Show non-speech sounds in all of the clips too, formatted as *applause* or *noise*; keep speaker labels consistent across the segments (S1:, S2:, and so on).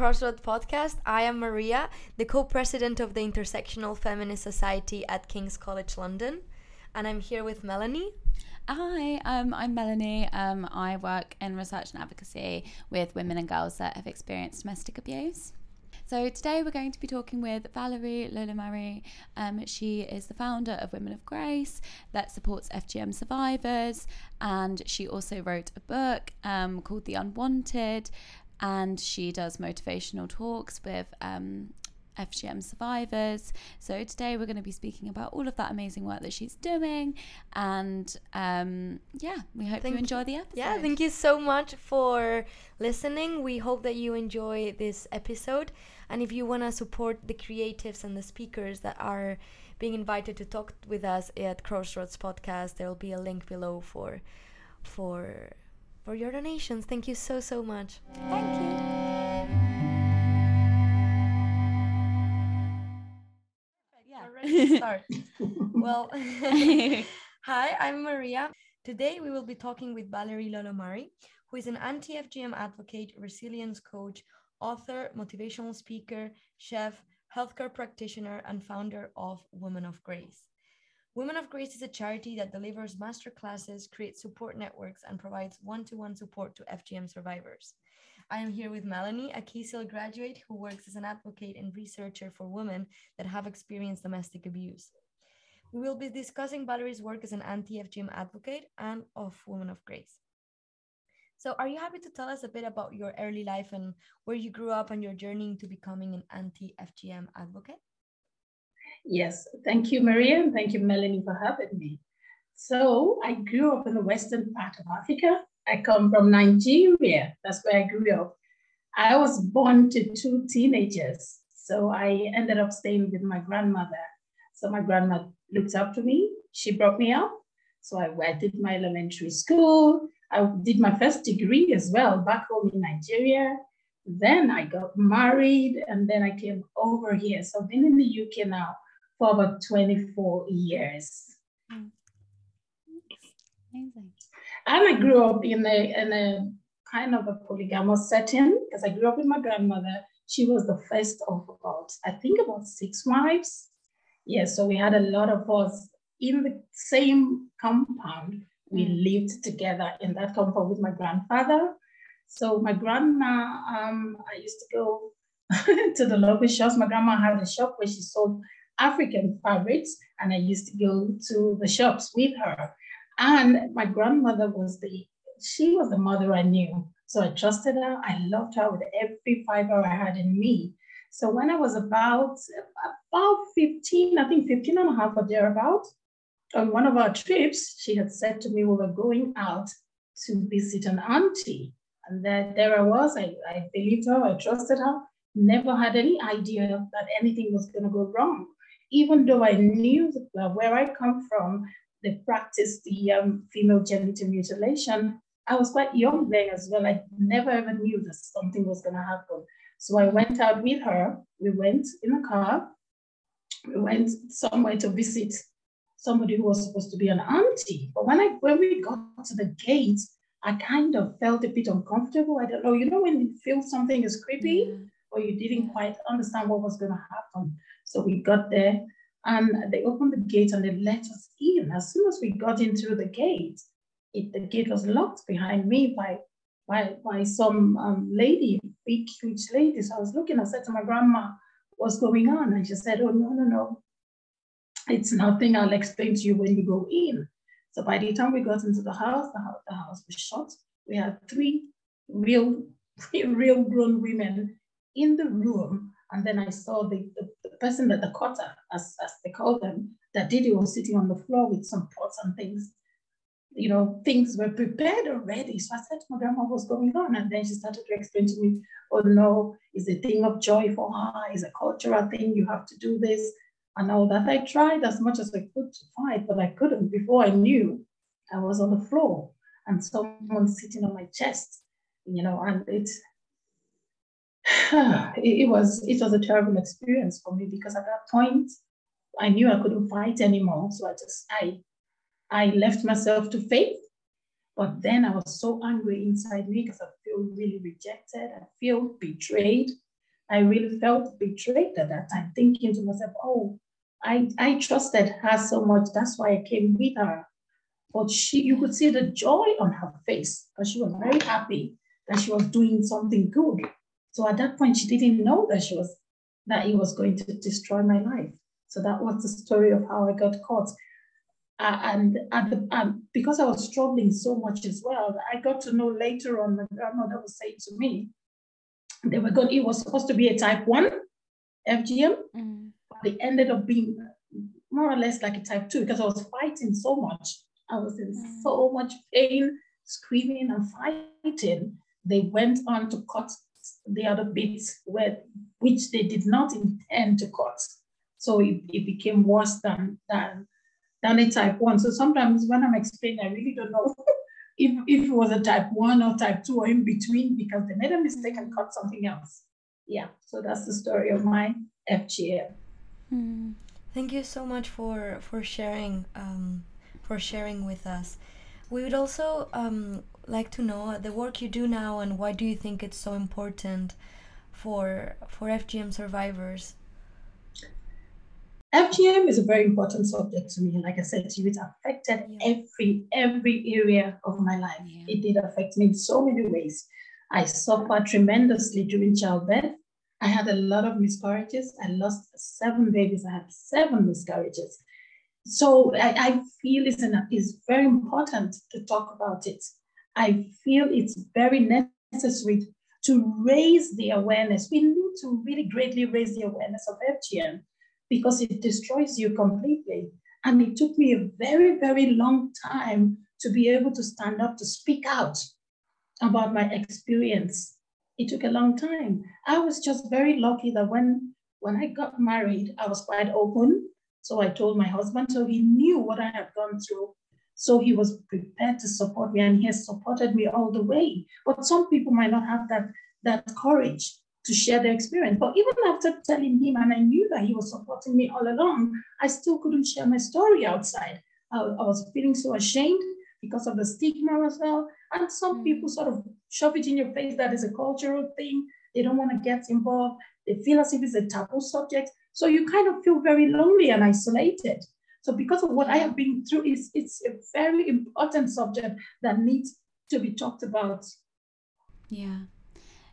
S1: Crossroad Podcast. I am Maria, the co president of the Intersectional Feminist Society at King's College London, and I'm here with Melanie.
S2: Hi, um, I'm Melanie. Um, I work in research and advocacy with women and girls that have experienced domestic abuse. So today we're going to be talking with Valerie Lolomari. Um, she is the founder of Women of Grace that supports FGM survivors, and she also wrote a book um, called The Unwanted, and she does motivational talks with um, FGM survivors. So today we're going to be speaking about all of that amazing work that she's doing, and um, yeah, we hope thank you enjoy the episode.
S1: Yeah, thank you so much for listening. We hope that you enjoy this episode, and if you want to support the creatives and the speakers that are being invited to talk with us at Crossroads Podcast, there will be a link below for for for your donations. Thank you so so much.
S2: Thank you.
S1: Yeah, ready to start. *laughs* well, *laughs* hi, I'm Maria. Today we will be talking with Valerie Lolomari, who is an anti FGM advocate, resilience coach, author, motivational speaker, chef, healthcare practitioner, and founder of Women of Grace. Women of Grace is a charity that delivers master classes, creates support networks, and provides one to one support to FGM survivors. I am here with Melanie, a KCL graduate who works as an advocate and researcher for women that have experienced domestic abuse. We will be discussing Valerie's work as an anti FGM advocate and of Women of Grace. So, are you happy to tell us a bit about your early life and where you grew up and your journey to becoming an anti FGM advocate?
S3: Yes, thank you, Maria, and thank you, Melanie, for having me. So, I grew up in the western part of Africa, I come from Nigeria. That's where I grew up. I was born to two teenagers. So I ended up staying with my grandmother. So my grandma looked up to me. She brought me up. So I, I did my elementary school. I did my first degree as well back home in Nigeria. Then I got married and then I came over here. So I've been in the UK now for about 24 years. Amazing. And I grew up in a, in a kind of a polygamous setting because I grew up with my grandmother. She was the first of about, I think about six wives. Yeah, so we had a lot of us in the same compound. We mm. lived together in that compound with my grandfather. So my grandma, um, I used to go *laughs* to the local shops. My grandma had a shop where she sold African fabrics, and I used to go to the shops with her. And my grandmother was the, she was the mother I knew. So I trusted her. I loved her with every fiber I had in me. So when I was about, about 15, I think 15 and a half or thereabout, on one of our trips, she had said to me, we were going out to visit an auntie. And there, there I was. I, I believed her. I trusted her. Never had any idea that anything was going to go wrong. Even though I knew that where I come from, they practiced the um, female genital mutilation, I was quite young then as well. I never ever knew that something was going to happen. So I went out with her. We went in a car. We went somewhere to visit somebody who was supposed to be an auntie. But when I when we got to the gate, I kind of felt a bit uncomfortable. I don't know. You know when you feel something is creepy, or you didn't quite understand what was going to happen. So we got there. And they opened the gate and they let us in. As soon as we got in through the gate, it, the gate was locked behind me by by, by some um, lady, big, huge lady. So I was looking, I said to my grandma, what's going on? And she said, oh, no, no, no. It's nothing. I'll explain to you when you go in. So by the time we got into the house, the house, the house was shut. We had three real, *laughs* real grown women in the room. And then I saw the, the person that the cutter, as, as they call them, that did it was sitting on the floor with some pots and things. You know, things were prepared already. So I said to my grandma, what's going on? And then she started to explain to me, oh no, it's a thing of joy for her, it's a cultural thing, you have to do this and all that. I tried as much as I could to fight, but I couldn't. Before I knew, I was on the floor and someone sitting on my chest, you know, and it *sighs* it, was it was a terrible experience for me because at that point I knew I couldn't fight anymore. So I just I I left myself to faith. But then I was so angry inside me because I feel really rejected. I feel betrayed. I really felt betrayed at that time, thinking to myself, oh, I, I trusted her so much. That's why I came with her. But she, you could see the joy on her face because she was very happy that she was doing something good. So at that point, she didn't know that she was that it was going to destroy my life. So that was the story of how I got caught. Uh, and the, um, because I was struggling so much as well, I got to know later on. My grandmother was saying to me, they were going. It was supposed to be a type one FGM, mm. but it ended up being more or less like a type two because I was fighting so much. I was in mm. so much pain, screaming and fighting. They went on to cut the other bits where, which they did not intend to cut. So it, it became worse than, than, than a type one. So sometimes when I'm explaining, I really don't know *laughs* if, if it was a type one or type two or in between because they made a mistake and cut something else. Yeah, so that's the story of my FGM.
S1: Mm. Thank you so much for for sharing um, for sharing with us. We would also um, like to know the work you do now and why do you think it's so important for for FGM survivors?
S3: FGM is a very important subject to me. Like I said to you, it affected yeah. every every area of my life. Yeah. It did affect me in so many ways. I suffered tremendously during childbirth. I had a lot of miscarriages. I lost seven babies. I had seven miscarriages. So I, I feel it's, an, it's very important to talk about it. I feel it's very necessary to raise the awareness. We need to really greatly raise the awareness of FGM because it destroys you completely. And it took me a very, very long time to be able to stand up to speak out about my experience. It took a long time. I was just very lucky that when, when I got married, I was quite open. So I told my husband, so he knew what I had gone through. So he was prepared to support me and he has supported me all the way. But some people might not have that, that courage to share their experience. But even after telling him, and I knew that he was supporting me all along, I still couldn't share my story outside. I, I was feeling so ashamed because of the stigma as well. And some mm. people sort of shove it in your face that is a cultural thing. They don't want to get involved. They feel as if it's a taboo subject. So you kind of feel very lonely and isolated. So because of what I have been through, it's, it's a very important subject that needs to be talked about.
S2: Yeah.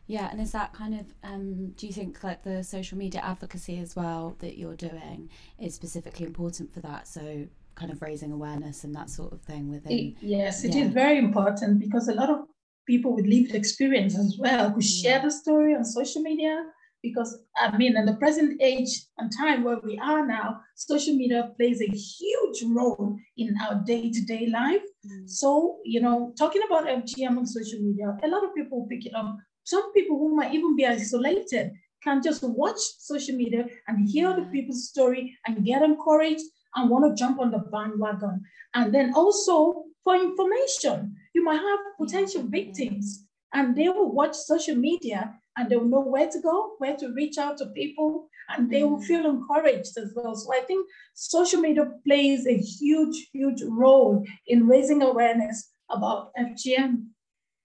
S2: Yeah, and is that kind of um, do you think like the social media advocacy as well that you're doing is specifically important for that? So kind of raising awareness and that sort of thing within.
S3: It, yes, it yeah. is very important because a lot of people with lived experience as well who share the story on social media. Because I mean, in the present age and time where we are now, social media plays a huge role in our day-to-day life. Mm. So, you know, talking about FGM on social media, a lot of people pick it up some people who might even be isolated can just watch social media and hear the people's story and get encouraged and want to jump on the bandwagon. And then also for information, you might have potential victims and they will watch social media and they will know where to go, where to reach out to people, and they will mm. feel encouraged as well. So I think social media plays a huge, huge role in raising awareness about FGM.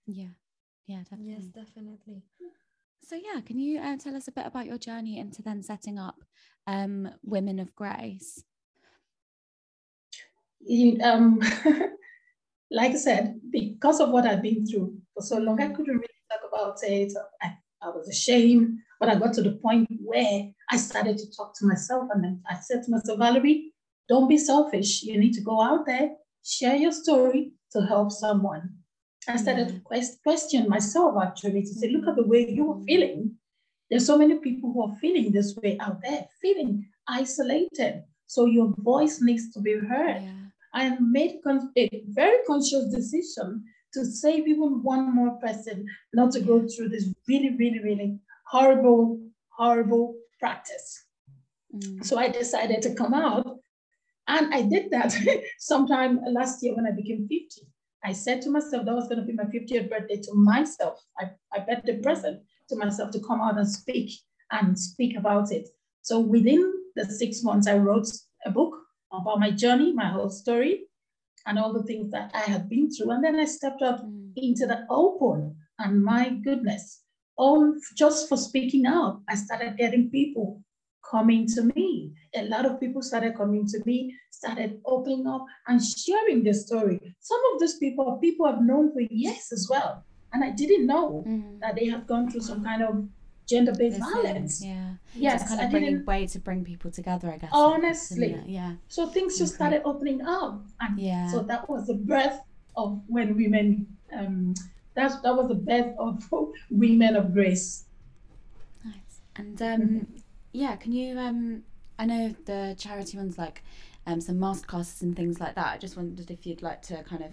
S2: Yeah. Yeah, definitely.
S1: Yes, definitely.
S2: So yeah, can you uh, tell us a bit about your journey into then setting up um, Women of Grace?
S3: um, *laughs* like I said, because of what I've been through for so long, I couldn't really talk about it. I, I was ashamed, but I got to the point where I started to talk to myself, and then I said to myself, Valerie, don't be selfish. You need to go out there, share your story to help someone. I started yeah. to quest- question myself actually to say, look at the way you are feeling. There's so many people who are feeling this way out there, feeling isolated. So your voice needs to be heard. Yeah. I made con- a very conscious decision to save even one more person not to go through this really, really, really horrible, horrible practice. Mm. So I decided to come out. And I did that *laughs* sometime last year when I became 50. I said to myself that was going to be my 50th birthday to myself. I, I bet the present to myself to come out and speak and speak about it. So within the six months, I wrote a book about my journey, my whole story. And all the things that I had been through. And then I stepped out mm. into the open. And my goodness, all just for speaking out, I started getting people coming to me. A lot of people started coming to me, started opening up and sharing their story. Some of those people, people I've known for years as well. And I didn't know mm. that they have gone through some kind of gender-based violence.
S2: Yeah.
S3: Yes.
S2: It's kind of bringing way to bring people together, I guess.
S3: Honestly.
S2: Yeah.
S3: So things just started opening up. And yeah. so that was the birth of when women um that's that was the birth of *laughs* women of grace.
S2: Nice. And um yeah, can you um I know the charity ones like um some masterclasses and things like that. I just wondered if you'd like to kind of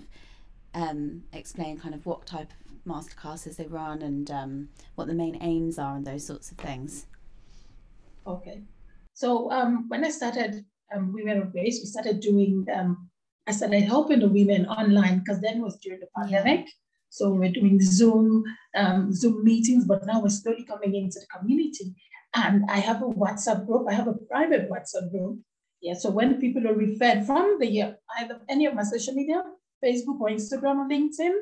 S2: um explain kind of what type of masterclasses they run and um, what the main aims are and those sorts of things.
S3: Okay. So um, when I started um, Women of Grace, we started doing, um, I started helping the women online because then was during the pandemic. So we're doing Zoom, um, Zoom meetings, but now we're slowly coming into the community. And I have a WhatsApp group. I have a private WhatsApp group. Yeah. So when people are referred from the either any of my social media, Facebook or Instagram or LinkedIn,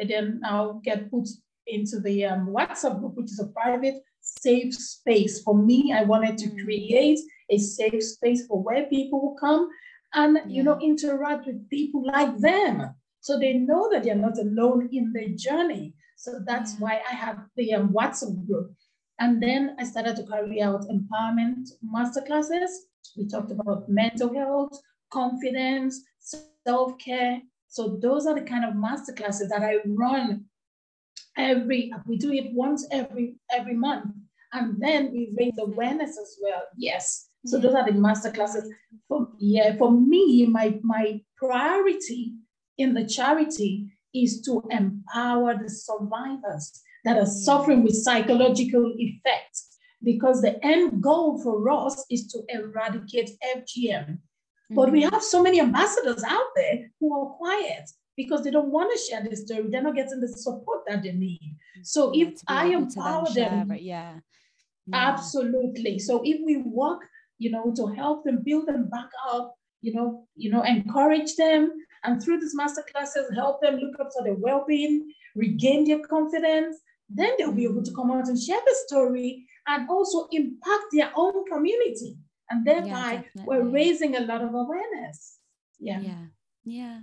S3: they then now get put into the um, WhatsApp group, which is a private, safe space. For me, I wanted to mm. create a safe space for where people will come and yeah. you know interact with people like them, so they know that they're not alone in their journey. So that's why I have the um, WhatsApp group. And then I started to carry out empowerment masterclasses. We talked about mental health, confidence, self care, so those are the kind of master classes that I run every, we do it once every every month. And then we raise awareness as well. Yes. So yeah. those are the master classes. For, yeah, for me, my, my priority in the charity is to empower the survivors that are suffering with psychological effects because the end goal for us is to eradicate FGM but we mm-hmm. have so many ambassadors out there who are quiet because they don't want to share this story. They're not getting the support that they need. So if I empower them,
S2: them yeah.
S3: yeah. Absolutely. So if we work, you know, to help them build them back up, you know, you know, encourage them, and through these master classes, help them look up for their well-being, regain their confidence, then they'll be able to mm-hmm. come out and share the story and also impact their own community and thereby yeah, we're raising a lot of awareness yeah
S2: yeah yeah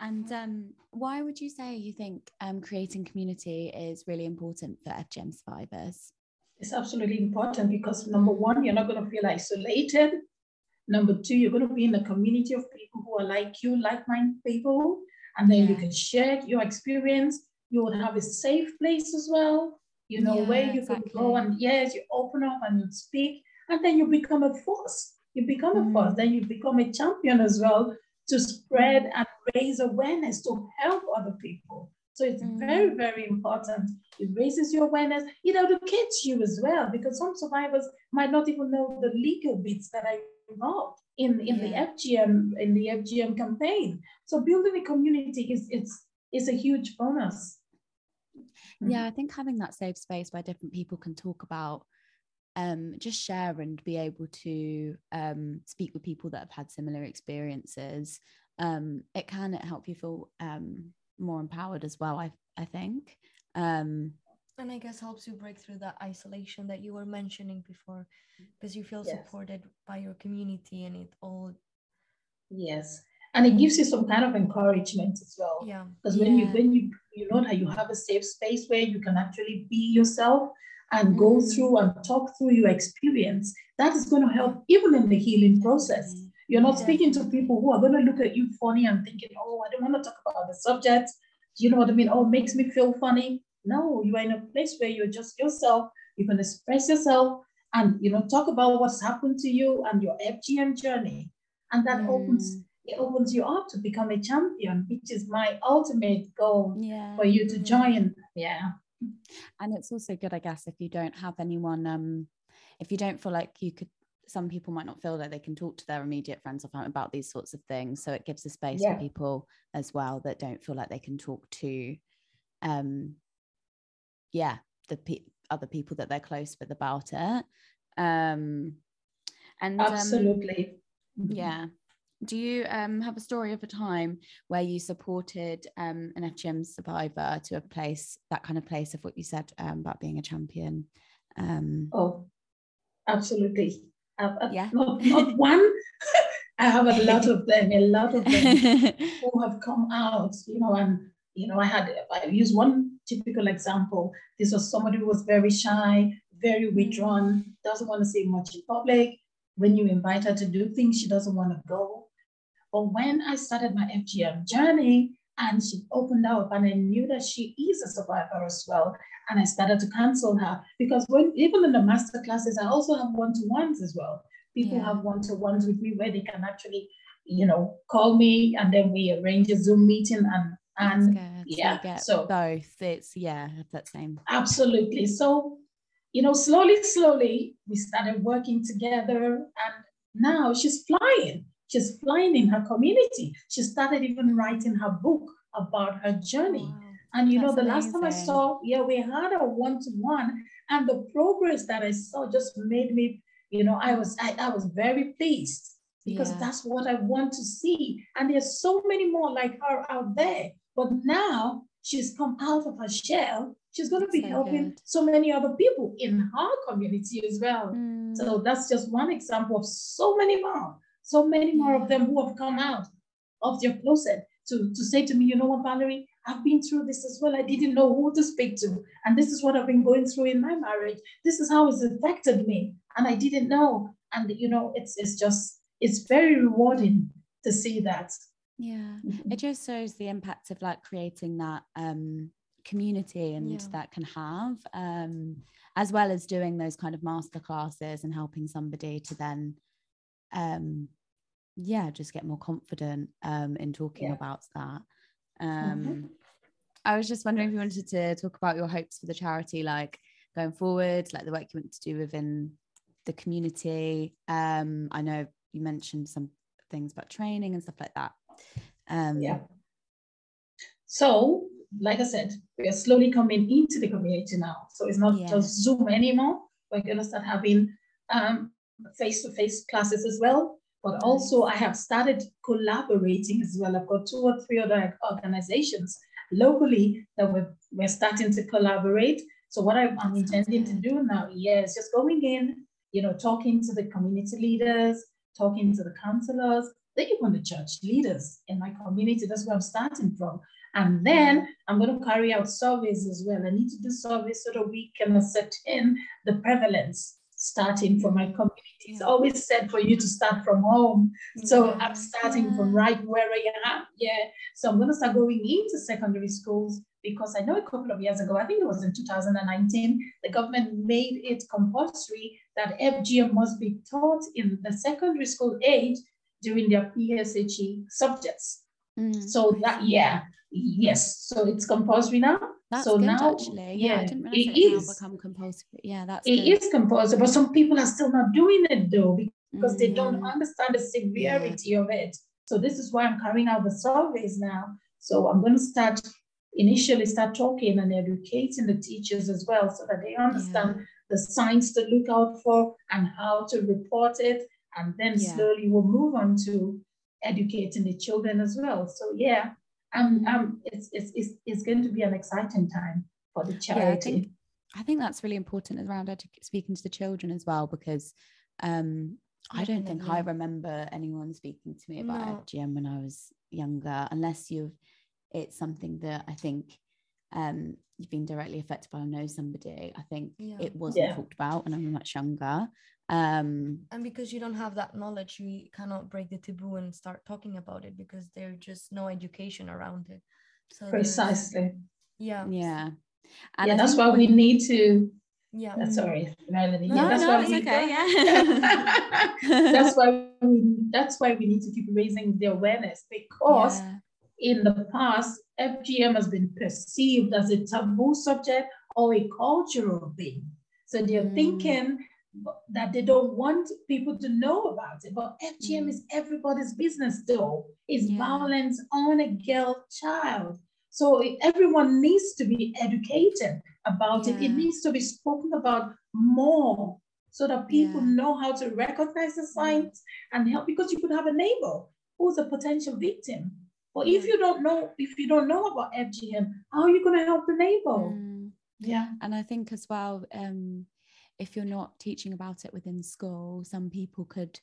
S2: and um, why would you say you think um, creating community is really important for FGM survivors?
S3: It's absolutely important because number one, you're not going to feel isolated. Number two, you're going to be in a community of people who are like you, like-minded people, and then yeah. you can share your experience. You will have a safe place as well, you know, yeah, where you exactly. can go and yes, you open up and you speak and then you become a force. You become a force, mm. then you become a champion as well to spread and raise awareness to help other people. So it's mm. very, very important. It raises your awareness. It educates you as well, because some survivors might not even know the legal bits that are involved in, in yeah. the FGM in the FGM campaign. So building a community is it's is a huge bonus.
S2: Yeah, I think having that safe space where different people can talk about um, just share and be able to um, speak with people that have had similar experiences. Um, it can help you feel um, more empowered as well. I I think. Um,
S1: and I guess helps you break through that isolation that you were mentioning before, because you feel yes. supported by your community and it all.
S3: Yes, and it gives you some kind of encouragement as well.
S1: Yeah.
S3: Because when yeah. you when you you know that you have a safe space where you can actually be yourself and go mm. through and talk through your experience, that is going to help even in the healing process. You're not speaking to people who are going to look at you funny and thinking, oh, I don't want to talk about the subject. Do you know what I mean? Oh, it makes me feel funny. No, you are in a place where you're just yourself. You can express yourself and you know talk about what's happened to you and your FGM journey. And that mm. opens it opens you up to become a champion, which is my ultimate goal yeah. for you to join. Yeah
S2: and it's also good i guess if you don't have anyone um if you don't feel like you could some people might not feel that they can talk to their immediate friends or family about these sorts of things. So it gives a space yeah. for people as well that don't feel like they can talk to um yeah the pe- other people that they're close with about it. Um and
S3: absolutely.
S2: um, yeah do you um, have a story of a time where you supported um, an FGM survivor to a place, that kind of place of what you said um, about being a champion? Um,
S3: oh, absolutely. Uh, yeah. Not, not *laughs* one. I have a lot of them, a lot of them *laughs* who have come out, you know, and, you know, I had, I use one typical example. This was somebody who was very shy, very withdrawn, doesn't want to say much in public. When you invite her to do things, she doesn't want to go. But when I started my FGM journey and she opened up and I knew that she is a survivor as well, and I started to counsel her because when even in the master classes, I also have one-to-ones as well. People yeah. have one-to-ones with me where they can actually, you know, call me and then we arrange a Zoom meeting and and yeah,
S2: so both. It's yeah, that same.
S3: Absolutely. So, you know, slowly, slowly, we started working together, and now she's flying. She's flying in her community. She started even writing her book about her journey. Wow. And you That's know, the amazing. last time I saw, yeah, we had a one-to-one, and the progress that I saw just made me, you know, I was I, I was very pleased because yeah. that's what I want to see. And there's so many more like her out there. But now she's come out of her shell. She's going to be so helping good. so many other people in her community as well. Mm. So that's just one example of so many more so many more of them who have come out of their closet to, to say to me, you know what, Valerie, I've been through this as well. I didn't know who to speak to. And this is what I've been going through in my marriage. This is how it's affected me. And I didn't know. And you know, it's it's just it's very rewarding to see that.
S2: Yeah. Mm-hmm. It just shows the impact of like creating that um community and yeah. that can have um as well as doing those kind of master classes and helping somebody to then um yeah just get more confident um in talking yeah. about that mm-hmm. um mm-hmm. i was just wondering if you wanted to talk about your hopes for the charity like going forward like the work you want to do within the community um i know you mentioned some things about training and stuff like that um
S3: yeah so like i said we are slowly coming into the community now so it's not yeah. just zoom anymore we're going to start having um face-to-face classes as well but also, I have started collaborating as well. I've got two or three other organizations locally that we're, we're starting to collaborate. So what I'm, I'm intending to do now, yeah, is just going in, you know, talking to the community leaders, talking to the counselors, they even the church leaders in my community. That's where I'm starting from. And then mm. I'm going to carry out surveys as well. I need to do surveys so that we can ascertain the prevalence starting from my community. It's always said for you to start from home. So I'm starting from right where I am. Yeah. So I'm going to start going into secondary schools because I know a couple of years ago, I think it was in 2019, the government made it compulsory that FGM must be taught in the secondary school age during their PSHE subjects. Mm. So that, yeah, yes. So it's compulsory now.
S2: That's so good, now, actually. Yeah, yeah I didn't realize it, it is become compulsory. Yeah, that's
S3: it good. is compulsory, but some people are still not doing it though because mm-hmm. they don't mm-hmm. understand the severity yeah. of it. So this is why I'm carrying out the surveys now. So I'm going to start initially start talking and educating the teachers as well, so that they understand yeah. the signs to look out for and how to report it, and then slowly we'll move on to educating the children as well. So yeah, um, um, it's, it's, it's, it's going to be an exciting time for the charity. Yeah, I,
S2: think, I think that's really important around edu- speaking to the children as well, because um, I don't think I remember anyone speaking to me about no. FGM when I was younger, unless you've, it's something that I think um, you've been directly affected by or know somebody. I think yeah. it wasn't yeah. talked about when I was much younger um
S1: and because you don't have that knowledge you cannot break the taboo and start talking about it because there's just no education around it.
S3: So precisely.
S1: Yeah.
S2: Yeah.
S3: And yeah, that's why we need to
S1: yeah.
S3: Uh, sorry Melanie.
S2: No, yeah, that's no, why it's we, okay *laughs* yeah.
S3: That's why we that's why we need to keep raising the awareness because yeah. in the past FGM has been perceived as a taboo subject or a cultural thing. So they're mm. thinking that they don't want people to know about it. But FGM mm. is everybody's business, though. It's yeah. violence on a girl child. So everyone needs to be educated about yeah. it. It needs to be spoken about more so that people yeah. know how to recognize the signs and help. Because you could have a neighbor who's a potential victim. But if you don't know, if you don't know about FGM, how are you going to help the neighbor? Mm. Yeah.
S2: And I think as well, um, if you're not teaching about it within school, some people could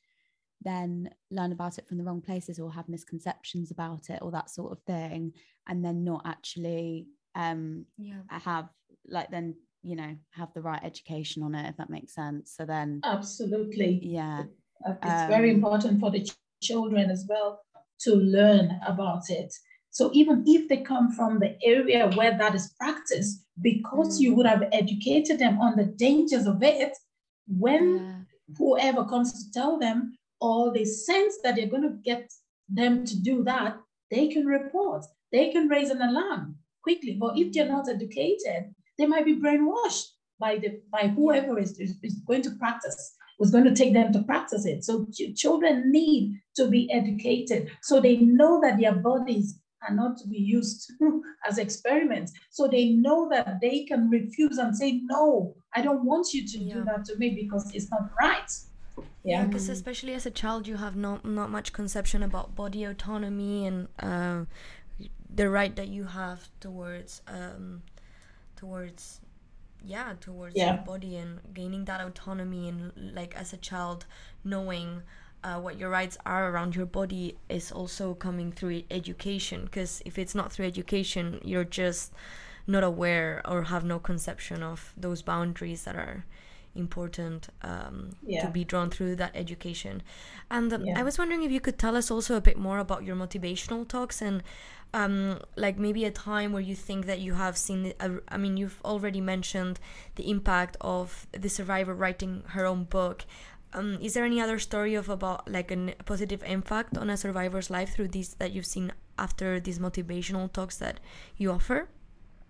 S2: then learn about it from the wrong places or have misconceptions about it or that sort of thing and then not actually um yeah. have like then you know have the right education on it if that makes sense. So then
S3: absolutely.
S2: Yeah.
S3: It's um, very important for the ch- children as well to learn about it so even if they come from the area where that is practiced because you would have educated them on the dangers of it when yeah. whoever comes to tell them or they sense that they're going to get them to do that they can report. They can raise an alarm quickly. But if they're not educated they might be brainwashed by the by whoever is, is, is going to practice was going to take them to practice it. So ch- children need to be educated. So they know that their bodies not to be used *laughs* as experiments so they know that they can refuse and say no i don't want you to yeah. do that to me because it's not right
S1: yeah because especially as a child you have not not much conception about body autonomy and uh, the right that you have towards um, towards yeah towards yeah. your body and gaining that autonomy and like as a child knowing uh, what your rights are around your body is also coming through education because if it's not through education you're just not aware or have no conception of those boundaries that are important um, yeah. to be drawn through that education and um, yeah. i was wondering if you could tell us also a bit more about your motivational talks and um, like maybe a time where you think that you have seen uh, i mean you've already mentioned the impact of the survivor writing her own book um, is there any other story of about like a positive impact on a survivor's life through these that you've seen after these motivational talks that you offer?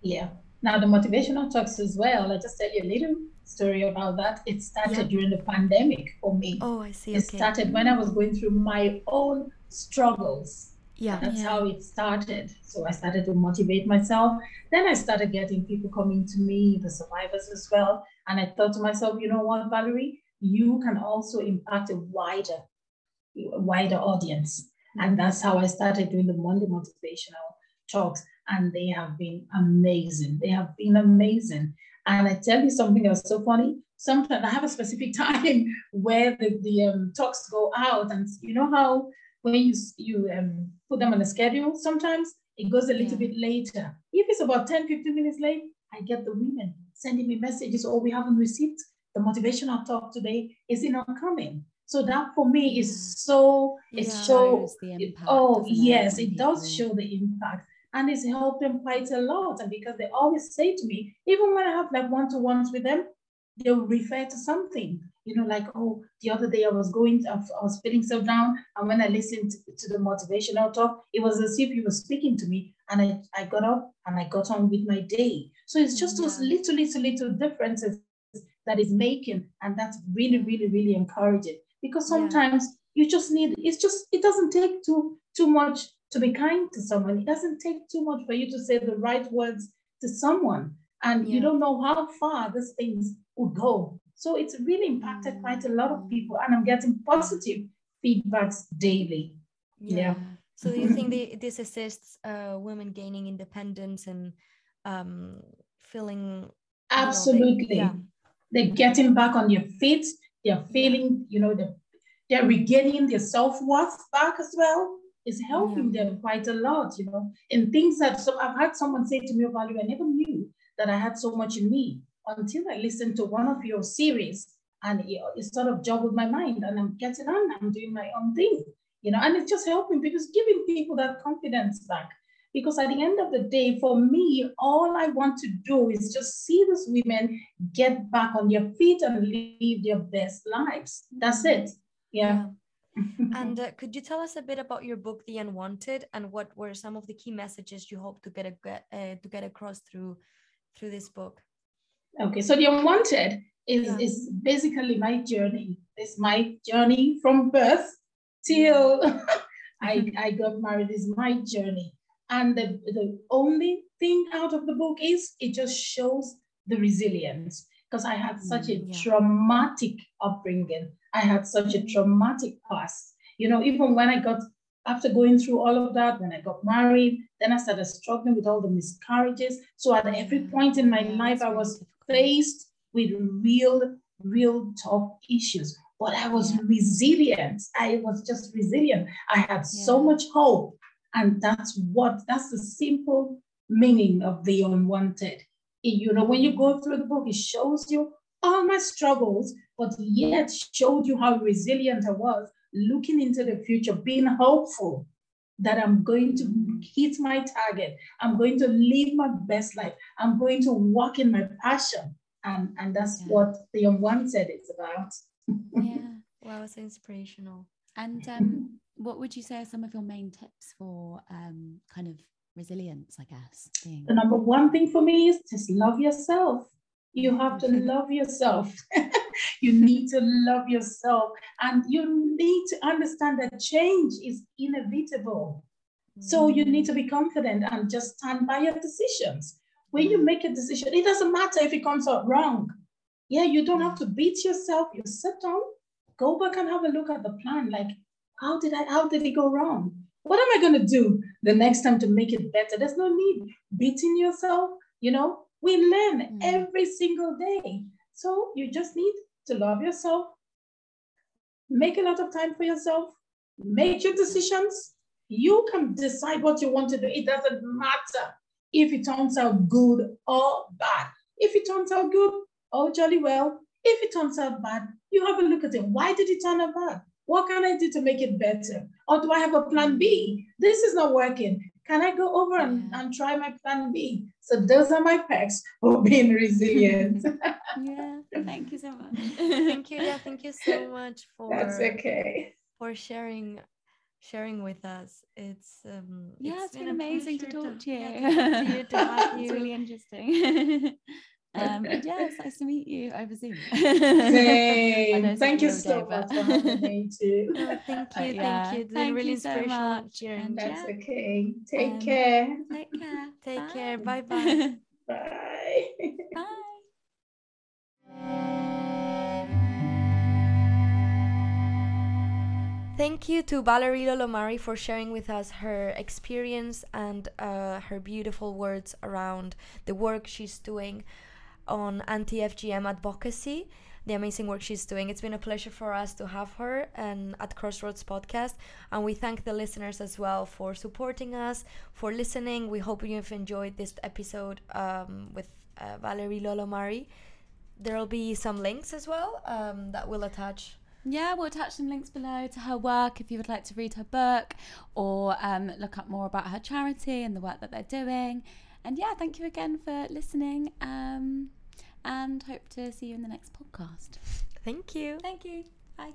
S3: Yeah. Now the motivational talks as well. I just tell you a little story about that. It started yeah. during the pandemic for me.
S1: Oh i see.
S3: It okay. started when i was going through my own struggles. Yeah that's
S1: yeah.
S3: how it started. So i started to motivate myself. Then i started getting people coming to me the survivors as well. And i thought to myself you know what valerie you can also impact a wider wider audience. And that's how i started doing the monday motivational talks and they have been amazing. They have been amazing. And i tell you something that's so funny. Sometimes i have a specific *laughs* time where the, the um, talks go out and you know how when you you um, put them on a schedule, sometimes it goes a little yeah. bit later. If it's about 10, 15 minutes late, I get the women sending me messages, oh, we haven't received the motivational talk today. Is it not coming? So that for me is so, it's yeah, so, impact, oh, yes, it does show the impact. And it's helped them quite a lot. And because they always say to me, even when I have like one-to-ones with them, they'll refer to something you know, like, oh, the other day I was going, to, I was feeling so down. And when I listened to, to the motivational talk, it was as if you were speaking to me. And I, I got up and I got on with my day. So it's just yeah. those little, little, little differences that is making. And that's really, really, really encouraging. Because sometimes yeah. you just need, it's just, it doesn't take too, too much to be kind to someone. It doesn't take too much for you to say the right words to someone. And yeah. you don't know how far these things will go so it's really impacted quite a lot of people, and I'm getting positive feedbacks daily. Yeah. yeah.
S1: So do you think *laughs* the, this assists uh, women gaining independence and um, feeling?
S3: Absolutely. They, yeah. They're getting back on their feet. They're feeling, you know, they're, they're regaining their self worth back as well. It's helping yeah. them quite a lot, you know, in things that so I've had someone say to me, oh, Value, I never knew that I had so much in me until I listened to one of your series and it, it sort of joggled my mind and I'm getting on, I'm doing my own thing, you know, and it's just helping because giving people that confidence back. Because at the end of the day, for me, all I want to do is just see these women get back on their feet and live their best lives. That's it. Yeah.
S1: and uh, could you tell us a bit about your book, The Unwanted, and what were some of the key messages you hope to get a, uh, to get across through through this book?
S3: Okay, so the unwanted is, yeah. is basically my journey. It's my journey from birth till *laughs* I, *laughs* I got married is my journey. And the, the only thing out of the book is it just shows the resilience because I had such a mm, yeah. traumatic upbringing. I had such a traumatic past. You know, even when I got after going through all of that, when I got married, then I started struggling with all the miscarriages. So at every point in my life, I was faced with real, real tough issues. But I was yeah. resilient. I was just resilient. I had yeah. so much hope. And that's what, that's the simple meaning of the unwanted. You know, when you go through the book, it shows you all my struggles, but yet showed you how resilient I was looking into the future, being hopeful that I'm going to hit my target. I'm going to live my best life. I'm going to walk in my passion. And, and that's yeah. what the unwanted is about. *laughs*
S2: yeah.
S1: well, it's inspirational.
S2: And um, *laughs* what would you say are some of your main tips for um, kind of resilience, I guess?
S3: Being... The number one thing for me is just love yourself. You have to *laughs* love yourself. *laughs* you need to love yourself. And you need to understand that change is inevitable. So you need to be mm. confident and just stand by your decisions. When you mm. make a decision, it doesn't matter if it comes out wrong. Yeah, you don't have mm. to beat yourself. You sit down, go back and have a look at the plan. Like, how did I, how did it go wrong? What am I going to do the next time to make it better? There's no need beating yourself. You know, we learn mm. every single day. So you just need to love yourself, make a lot of time for yourself, make your decisions. You can decide what you want to do. It doesn't matter if it turns out good or bad. If it turns out good, oh, jolly well. If it turns out bad, you have a look at it. Why did it turn out bad? What can I do to make it better? Or do I have a plan B? This is not working. Can I go over and, and try my plan B? So those are my packs *laughs* for being resilient. *laughs*
S2: yeah, thank you so much.
S1: thank you. Yeah, thank you so much for
S3: that's okay
S1: for sharing sharing with us. It's um
S2: yeah,
S1: it's,
S2: it's been, been amazing to talk to, to you. Yeah, to, you, to have *laughs* you. it's really interesting. Um, *laughs* yeah, it's nice to meet you over Zoom. *laughs*
S3: Same. Thank you so day, much for having me *laughs* too.
S1: Oh, thank you, uh, yeah. thank you. It's been really so much.
S3: And That's yeah. okay. Take um, care.
S2: Take care.
S1: Take bye. care. Bye bye.
S3: bye.
S2: Bye.
S1: Thank you to Valerie Lomari for sharing with us her experience and uh, her beautiful words around the work she's doing on anti FGM advocacy, the amazing work she's doing. It's been a pleasure for us to have her and at Crossroads Podcast. And we thank the listeners as well for supporting us, for listening. We hope you've enjoyed this episode um, with uh, Valerie Lolomari. There'll be some links as well um, that we'll attach.
S2: Yeah, we'll attach some links below to her work if you would like to read her book or um, look up more about her charity and the work that they're doing. And yeah, thank you again for listening. Um, and hope to see you in the next podcast.
S1: Thank you.
S2: Thank you. Bye.